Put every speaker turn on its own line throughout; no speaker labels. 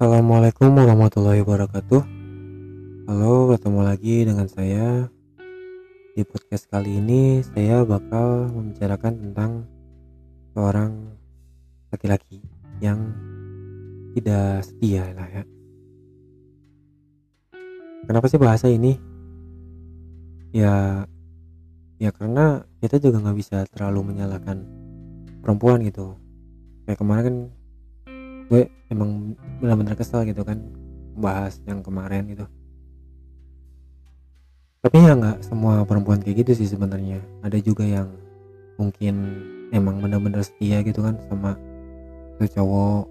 Assalamualaikum warahmatullahi wabarakatuh. Halo, ketemu lagi dengan saya. Di podcast kali ini saya bakal membicarakan tentang seorang laki-laki yang tidak setia lah ya. Kenapa sih bahasa ini? Ya, ya karena kita juga nggak bisa terlalu menyalahkan perempuan gitu. Kayak kemarin kan gue emang benar-benar kesel gitu kan bahas yang kemarin gitu. Tapi ya nggak semua perempuan kayak gitu sih sebenarnya. Ada juga yang mungkin emang benar-benar setia gitu kan sama itu cowok.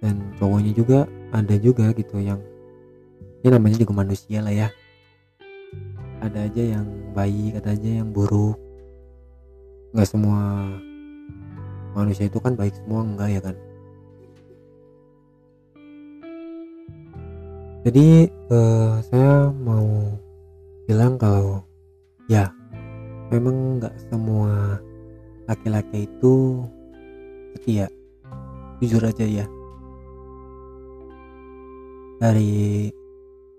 Dan cowoknya juga ada juga gitu yang ya namanya juga manusia lah ya. Ada aja yang baik ada aja yang buruk. Nggak semua manusia itu kan baik semua enggak ya kan? Jadi uh, saya mau bilang kalau ya memang nggak semua laki-laki itu setia. Jujur aja ya. Dari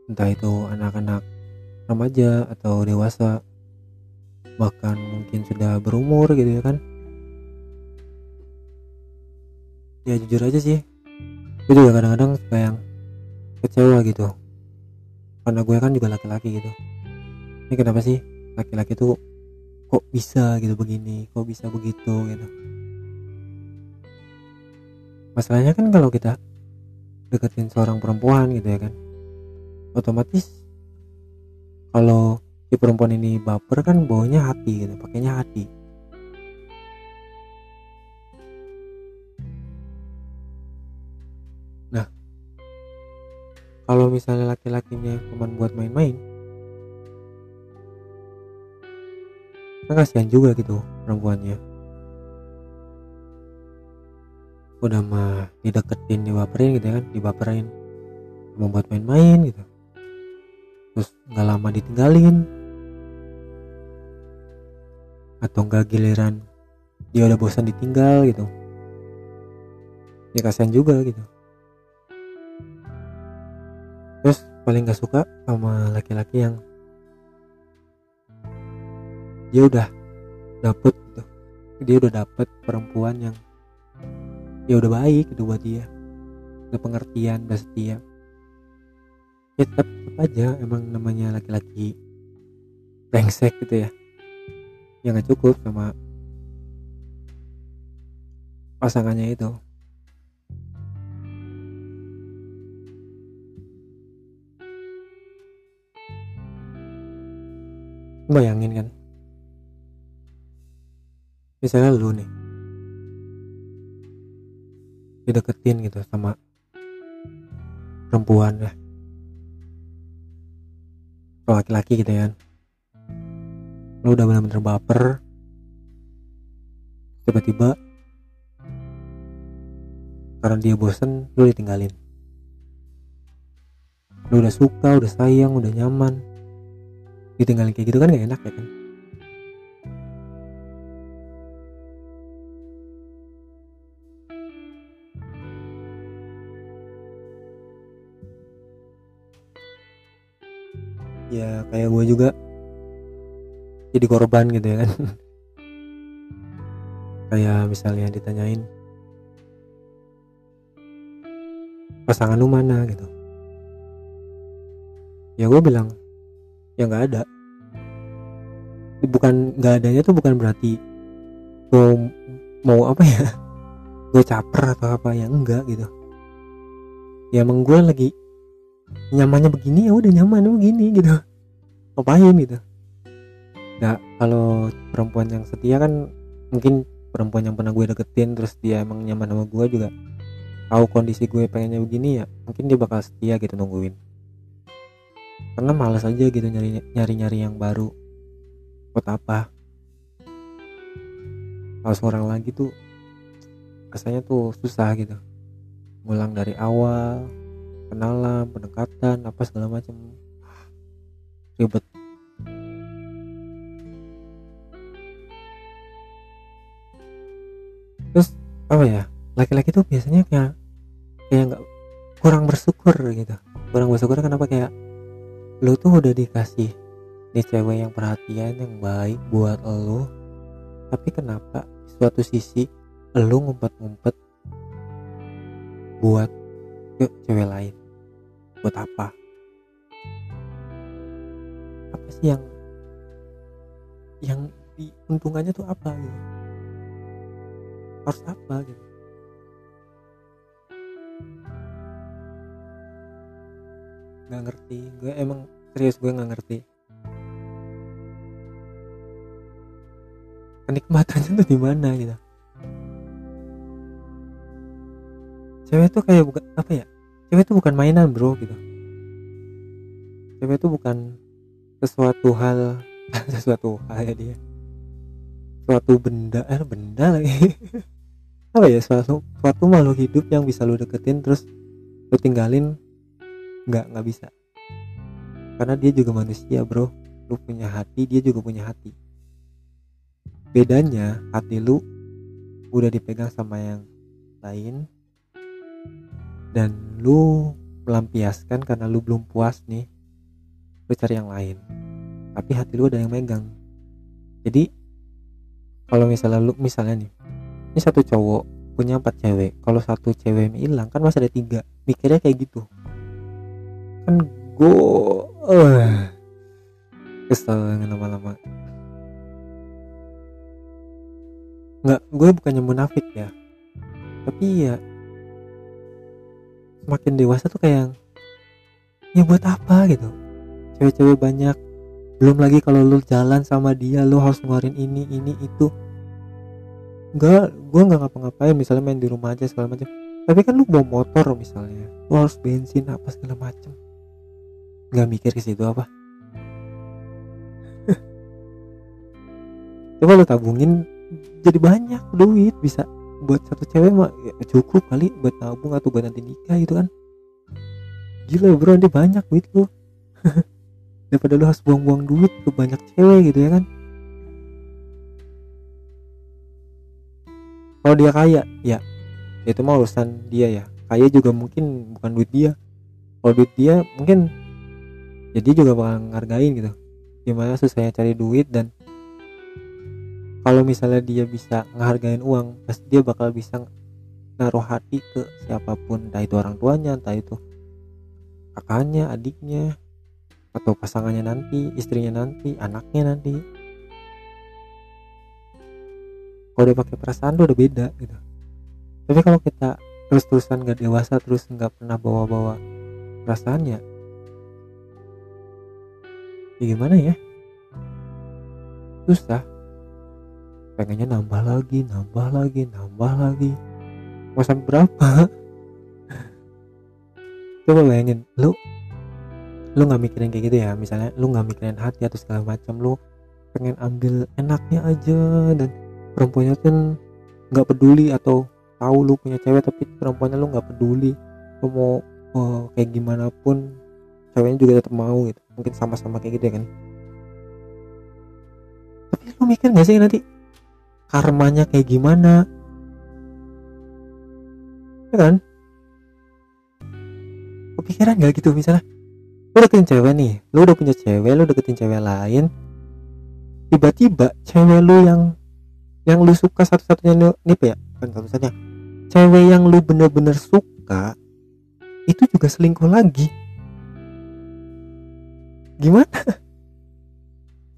entah itu anak-anak remaja atau dewasa bahkan mungkin sudah berumur gitu ya kan ya jujur aja sih. Gue juga kadang-kadang suka yang kecewa gitu. Karena gue kan juga laki-laki gitu. Ini kenapa sih laki-laki tuh kok bisa gitu begini kok bisa begitu gitu? Masalahnya kan kalau kita deketin seorang perempuan gitu ya kan otomatis kalau si perempuan ini baper kan baunya hati gitu pakainya hati kalau misalnya laki-lakinya cuma buat main-main kan kasihan juga gitu perempuannya. Udah mah dideketin dibaperin gitu ya kan dibaperin. Mau buat main-main gitu. Terus nggak lama ditinggalin. Atau enggak giliran dia udah bosan ditinggal gitu. Ya kasihan juga gitu terus paling gak suka sama laki-laki yang dia udah dapet gitu. Dia udah dapet perempuan yang ya udah baik itu buat dia. Udah pengertian udah setia. Ya tetap, tetap aja emang namanya laki-laki brengsek gitu ya. Yang gak cukup sama pasangannya itu bayangin kan. Misalnya lu nih. Dideketin gitu sama perempuan ya laki-laki gitu ya lu udah bener-bener baper. Tiba-tiba karena dia bosen lu ditinggalin. Lu udah suka udah sayang udah nyaman ditinggalin kayak gitu kan gak enak ya kan? Ya kayak gue juga. Jadi korban gitu ya kan. Kayak misalnya ditanyain pasangan lu mana? gitu. Ya gue bilang ya nggak ada bukan nggak adanya tuh bukan berarti gue mau apa ya gue caper atau apa ya enggak gitu. Ya emang gue lagi nyamannya begini ya udah nyaman begini gitu. Ngapain gitu? Nah kalau perempuan yang setia kan mungkin perempuan yang pernah gue deketin terus dia emang nyaman sama gue juga tahu kondisi gue pengennya begini ya mungkin dia bakal setia gitu nungguin. Karena malas aja gitu nyari nyari yang baru buat apa? Kalau seorang lagi tuh rasanya tuh susah gitu. Ngulang dari awal kenalan pendekatan apa segala macam. Ribet. Terus apa ya laki-laki tuh biasanya kayak kayak nggak kurang bersyukur gitu. Kurang bersyukur kenapa? Kayak lu tuh udah dikasih nih cewek yang perhatian yang baik buat lo tapi kenapa suatu sisi lu ngumpet-ngumpet buat ke cewek lain? Buat apa? Apa sih yang yang diuntungannya tuh apa gitu? Harus apa gitu? Nggak ngerti. Gue emang serius gue nggak ngerti kenikmatannya tuh di mana gitu. Cewek tuh kayak bukan apa ya cewek tuh bukan mainan bro gitu. Cewek tuh bukan sesuatu hal sesuatu hal ya dia. Suatu benda eh benda lagi. Apa ya suatu suatu makhluk hidup yang bisa lu deketin terus lu tinggalin nggak nggak bisa. Karena dia juga manusia bro. Lu punya hati dia juga punya hati bedanya hati lu udah dipegang sama yang lain dan lu melampiaskan karena lu belum puas nih lu cari yang lain. Tapi hati lu ada yang megang. Jadi kalau misalnya lu misalnya nih ini satu cowok punya empat cewek. Kalau satu cewek hilang kan masih ada tiga. Mikirnya kayak gitu. Kan gue uh, kesel lama-lama nggak gue bukannya munafik ya. Tapi ya semakin dewasa tuh kayak ya buat apa? gitu. Cewek-cewek banyak. Belum lagi kalau lu jalan sama dia lu harus ngeluarin ini ini itu. Enggak gue nggak ngapa-ngapain misalnya main di rumah aja segala macam tapi kan lu bawa motor misalnya lu harus bensin apa segala macam nggak mikir ke situ apa. Coba lo tabungin jadi banyak duit bisa buat satu cewek mah ya cukup kali buat tabung atau buat nanti nikah gitu kan. Gila bro nanti banyak duit lo daripada lo harus buang-buang duit ke banyak cewek gitu ya kan. Kalau dia kaya ya itu mah urusan dia ya. Kaya juga mungkin bukan duit dia. Kalau duit dia mungkin jadi juga bakal ngargain gitu. Gimana susahnya cari duit dan kalau misalnya dia bisa ngehargain uang pasti dia bakal bisa naruh hati ke siapa pun. Entah itu orang tuanya entah itu kakaknya adiknya atau pasangannya nanti istrinya nanti anaknya nanti. Kalau dia pakai perasaan tuh udah beda gitu. Tapi kalau kita terus-terusan gak dewasa terus nggak pernah bawa-bawa perasaannya ya gimana ya? Susah pengennya nambah lagi nambah lagi nambah lagi. Mau sampai berapa? Coba bayangin lu lu nggak mikirin kayak gitu ya. Misalnya lu nggak mikirin hati atau segala macam lu pengen ambil enaknya aja. Dan perempuannya kan nggak peduli atau tahu lu punya cewek tapi perempuannya lu nggak peduli. Lu mau oh, kayak gimana pun ceweknya juga tetap mau gitu. Mungkin sama-sama kayak gitu ya kan. Tapi lu mikir gak sih nanti karmanya kayak gimana? Ya kan? Kepikiran gak gitu misalnya? Lu deketin cewek nih lu udah punya cewek lu deketin cewek lain tiba-tiba cewek lu yang yang lu suka satu-satunya nih ya? Kan satu-satunya. Cewek yang lu bener-bener suka itu juga selingkuh lagi. Gimana?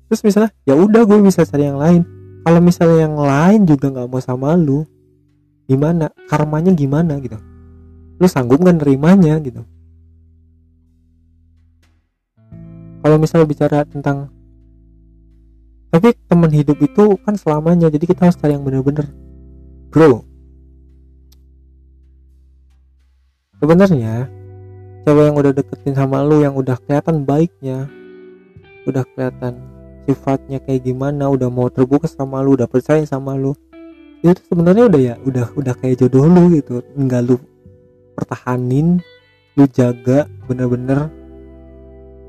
Terus misalnya ya udah gue bisa cari yang lain kalau misalnya yang lain juga nggak mau sama lu gimana? Karmanya gimana gitu? Lu sanggup nggak nerimanya gitu? Kalau misalnya bicara tentang tapi teman hidup itu kan selamanya jadi kita harus cari yang bener-bener bro. Sebenarnya cewek yang udah deketin sama lu yang udah kelihatan baiknya udah kelihatan sifatnya kayak gimana udah mau terbuka sama lu udah percaya sama lu. Itu sebenarnya udah ya udah udah kayak jodoh lu gitu. Enggak lu pertahanin lu jaga bener-bener.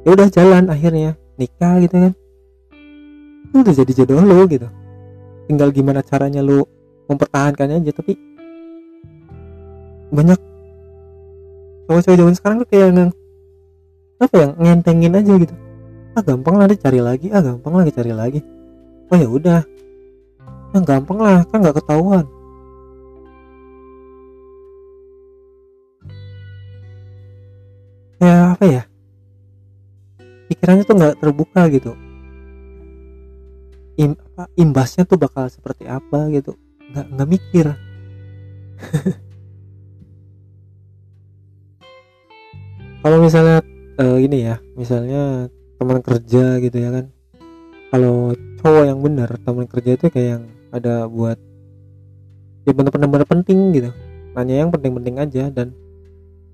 Ya udah jalan akhirnya nikah gitu kan. Itu udah jadi jodoh lu gitu. Tinggal gimana caranya lu mempertahankannya aja tapi banyak cowok-cowok zaman sekarang tuh kayak yang apa ya ngentengin aja gitu ah gampang lah cari lagi. Ah gampang lagi cari lagi. Oh ya udah. Yang gampang lah kan nggak ketahuan. Ya apa ya? Pikirannya tuh nggak terbuka gitu. Im, apa, imbasnya tuh bakal seperti apa gitu. Nggak nggak mikir. Kalau misalnya uh, ini ya misalnya teman kerja gitu ya kan. Kalau cowok yang benar teman kerja itu kayak yang ada buat ya bener-bener penting gitu. Nanya yang penting-penting aja dan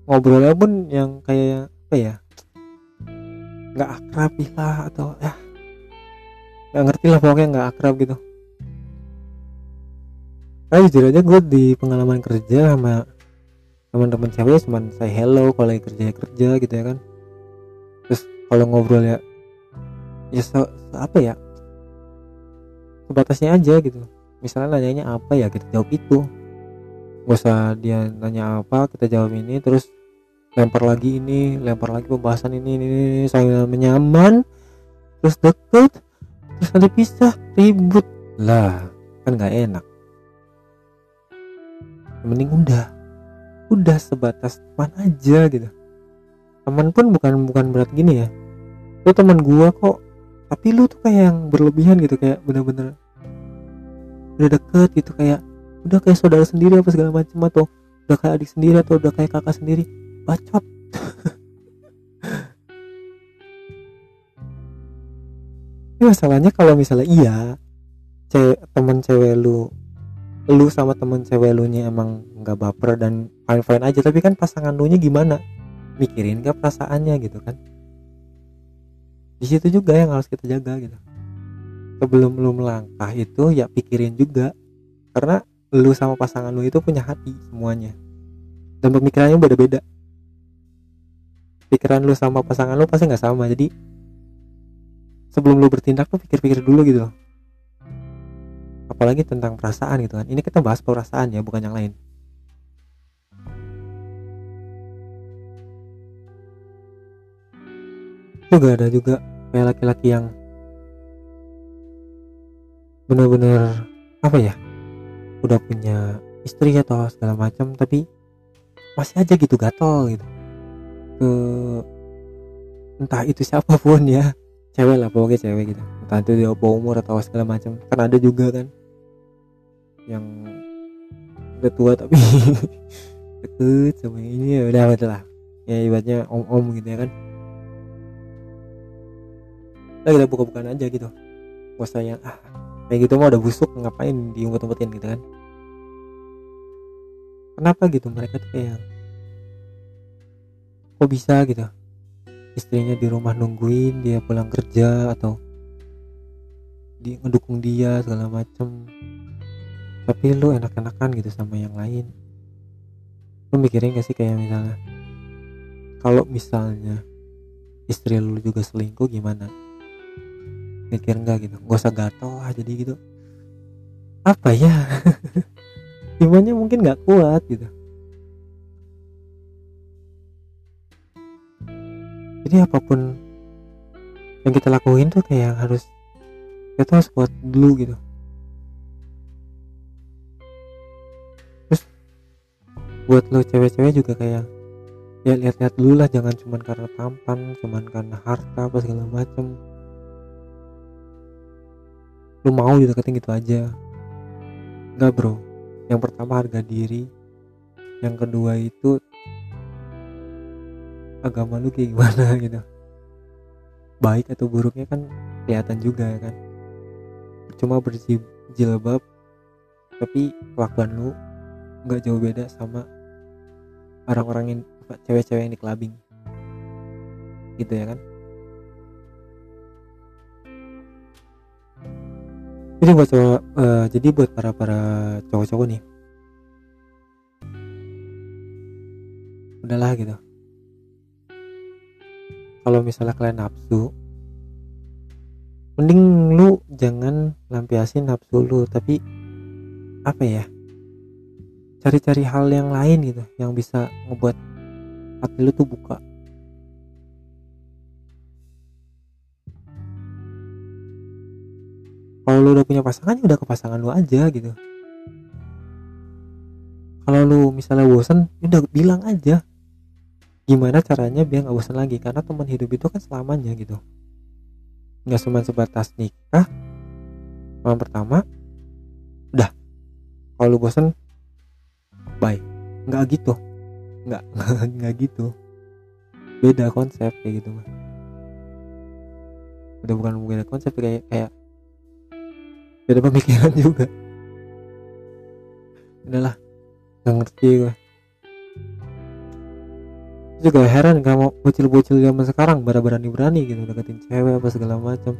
ngobrolnya pun yang kayak apa ya nggak akrab lah atau ya nggak ngerti lah pokoknya nggak akrab gitu. Kayak jujur aja gue di pengalaman kerja sama teman-teman cewek cuman saya hello kalau lagi kerja kerja gitu ya kan kalau ngobrol ya ya se, apa ya? Sebatasnya aja gitu. Misalnya nanyanya apa ya kita jawab itu. Gak usah dia nanya apa kita jawab ini terus lempar lagi ini lempar lagi pembahasan ini ini, ini sambil menyaman terus deket terus nanti pisah ribut. Lah kan nggak enak. Mending udah. Udah sebatas teman aja gitu. Teman pun bukan bukan berat gini ya lu teman gua kok. Tapi lu tuh kayak yang berlebihan gitu kayak bener-bener udah deket gitu kayak udah kayak saudara sendiri apa segala macam atau udah kayak adik sendiri atau udah kayak kakak sendiri. Bacot. Ini masalahnya kalau misalnya iya cewek teman cewek lu lu sama temen cewek lu nya emang nggak baper dan fine fine aja tapi kan pasangan lu nya gimana? Mikirin gak perasaannya gitu kan di situ juga yang harus kita jaga gitu. Sebelum lu melangkah itu ya pikirin juga. Karena lu sama pasangan lu itu punya hati semuanya. Dan pemikirannya beda-beda. Pikiran lu sama pasangan lu pasti nggak sama. Jadi sebelum lu bertindak tuh pikir-pikir dulu gitu. Loh apalagi tentang perasaan gitu kan. Ini kita bahas perasaan ya bukan yang lain. Juga ada juga kayak laki-laki yang benar-benar apa ya udah punya istri atau segala macam tapi masih aja gitu gatel gitu. Ke entah itu siapa pun ya cewek lah pokoknya cewek gitu. Entah itu dia umur atau segala macam. Kan ada juga kan yang udah tua tapi deket sama ini ya udah betul lah. Ya ibaratnya om om gitu ya kan kita kita buka-bukaan aja gitu. Gak ah kayak gitu mau udah busuk ngapain diumpet-umpetin gitu kan? Kenapa gitu? Mereka tuh kayak kok bisa gitu? Istrinya di rumah nungguin dia pulang kerja atau di ngedukung dia segala macem. Tapi lu enak-enakan gitu sama yang lain. Lu mikirin gak sih kayak misalnya kalau misalnya istri lu juga selingkuh gimana mikir nggak gitu. Gak usah gatel lah jadi gitu. Apa ya? Imannya mungkin nggak kuat gitu. Jadi apa pun yang kita lakuin tuh kayak harus kita harus kuat dulu gitu. Buat lo cewek-cewek juga kayak ya lihat-lihat dulu lah. Jangan cuman karena tampan cuman karena harta apa segala macem lu mau dideketin gitu aja. Enggak bro. Yang pertama harga diri. Yang kedua itu agama lu kayak gimana gitu. Baik atau buruknya kan kelihatan juga kan? Cuma berjilbab tapi kelakuan lu nggak jauh beda sama orang-orang yang cewek-cewek yang di clubbing. Gitu ya kan jadi buat cowok uh, jadi buat para para cowok-cowok nih. Udahlah gitu. Kalau misalnya kalian nafsu mending lu jangan lampiasin nafsu lu tapi apa ya? Cari-cari hal yang lain gitu yang bisa ngebuat hati lu tuh buka kalau lu udah punya pasangan ya udah ke pasangan lu aja gitu. Kalau lu misalnya bosan ya udah bilang aja. Gimana caranya biar nggak bosan lagi? Karena teman hidup itu kan selamanya gitu. Nggak cuma sebatas nikah. Malam pertama udah. Kalau lu bosan bye. Nggak gitu. Nggak nggak gitu. Beda konsep kayak gitu mah udah bukan beda konsep kayak kayak beda pemikiran juga. Udahlah. Nggak ngerti gue juga heran kamu bocil-bocil zaman sekarang pada berani-berani gitu deketin cewek apa segala macam.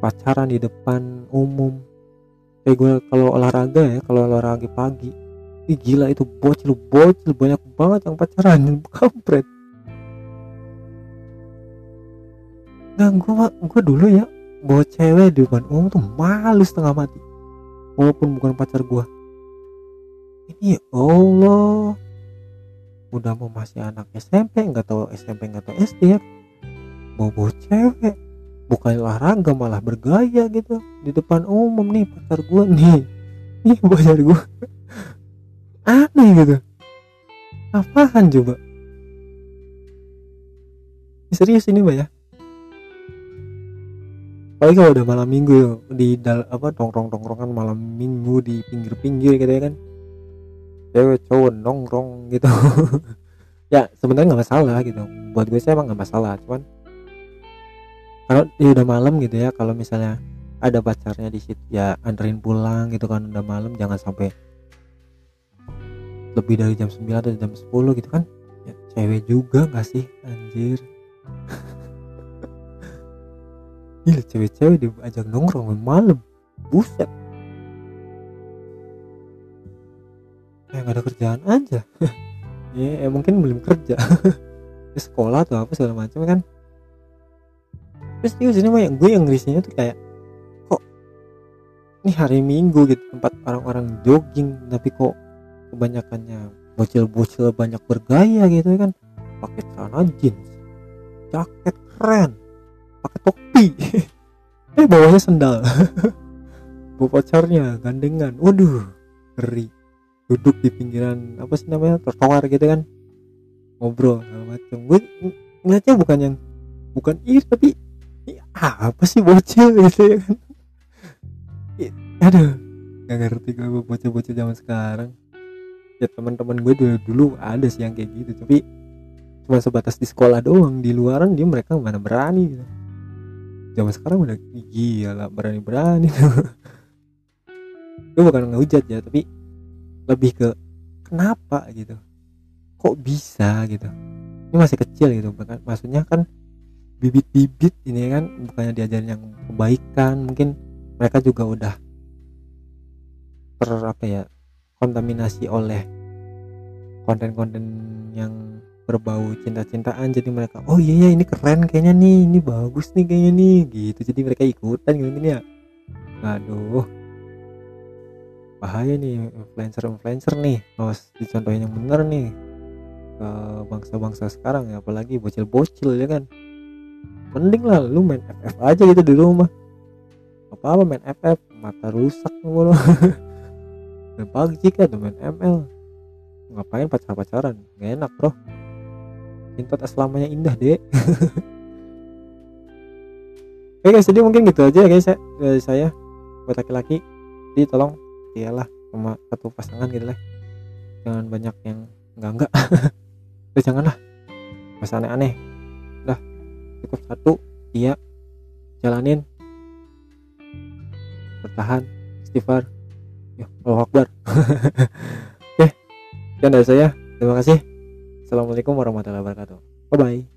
Pacaran di depan umum. Kayak gue kalau olahraga ya kalau olahraga pagi Ih, gila itu bocil bocil banyak banget yang pacaran kampret. Nah, gue gue dulu ya bawa cewek di depan umum tuh malu setengah mati. Walaupun bukan pacar gue ini ya Allah. Udah mau masih anak SMP nggak tahu SMP nggak tahu SD ya. Bawa bawa cewek. Bukan olahraga malah bergaya gitu. Di depan umum nih pacar gue nih. Nih pacar gue aneh gitu. Apaan coba? Serius ini mbak ya apalagi kalau udah malam minggu di dal apa nongkrong nongkrongan malam minggu di pinggir-pinggir gitu ya kan. Cewek cowok nongkrong gitu. Ya sebenarnya nggak masalah gitu. Buat gue sih emang nggak masalah cuman kalau ya udah malam gitu ya kalau misalnya ada pacarnya di situ ya anterin pulang gitu kan udah malam jangan sampai lebih dari jam 9 atau jam 10 gitu kan. Ya, cewek juga gak sih anjir gila cewek-cewek diajak nongkrong malam. Buset. Kayak gak ada kerjaan aja. Ya, ya mungkin belum kerja. Ya, sekolah atau apa segala macam kan. Terus di sini yang gue yang risihnya tuh kayak kok ini hari minggu gitu tempat orang-orang jogging tapi kok kebanyakannya bocil-bocil banyak bergaya gitu kan. Pakai celana jeans jaket keren topi eh bawahnya sendal. Bawa pacarnya gandengan. Waduh ngeri. Duduk di pinggiran apa sih namanya trotoar gitu kan. Ngobrol segala macam gue ngeliatnya bukan yang bukan iri tapi apa sih bocil gitu ya kan. Aduh nggak ngerti gue bocil-bocil zaman sekarang. Ya teman-teman gue dulu dulu ada sih yang kayak gitu tapi cuma sebatas di sekolah doang. Di luaran dia mereka mana berani gitu zaman sekarang udah gila berani-berani. Gue bukan ngehujat ya tapi lebih ke kenapa gitu? Kok bisa gitu? Ini masih kecil gitu bahkan maksudnya kan bibit-bibit ini kan bukannya diajarin yang kebaikan mungkin mereka juga udah ter apa ya kontaminasi oleh konten-konten yang berbau cinta-cintaan jadi mereka oh iya ya ini keren kayaknya nih ini bagus nih kayaknya nih gitu. Jadi mereka ikutan gitu ya. Aduh. Bahaya nih influencer-influencer nih. Harus dicontohin yang bener nih ke bangsa-bangsa sekarang ya apalagi bocil-bocil ya kan? Mending lah lu main FF aja gitu di rumah. Apa apa main FF mata rusak mulu main PUBG kan main ML ngapain pacar-pacaran? Gak enak bro cinta tak selamanya indah deh oke guys jadi mungkin gitu aja guys ya dari saya buat laki-laki. Jadi tolong iyalah sama satu pasangan gitu lah. Jangan banyak yang enggak enggak jangan janganlah masa aneh-aneh. Udah cukup satu dia jalanin. Bertahan istighfar. Ya Allah Akbar. Oke dan dari saya. Terima kasih Assalamualaikum warahmatullahi wabarakatuh. Bye bye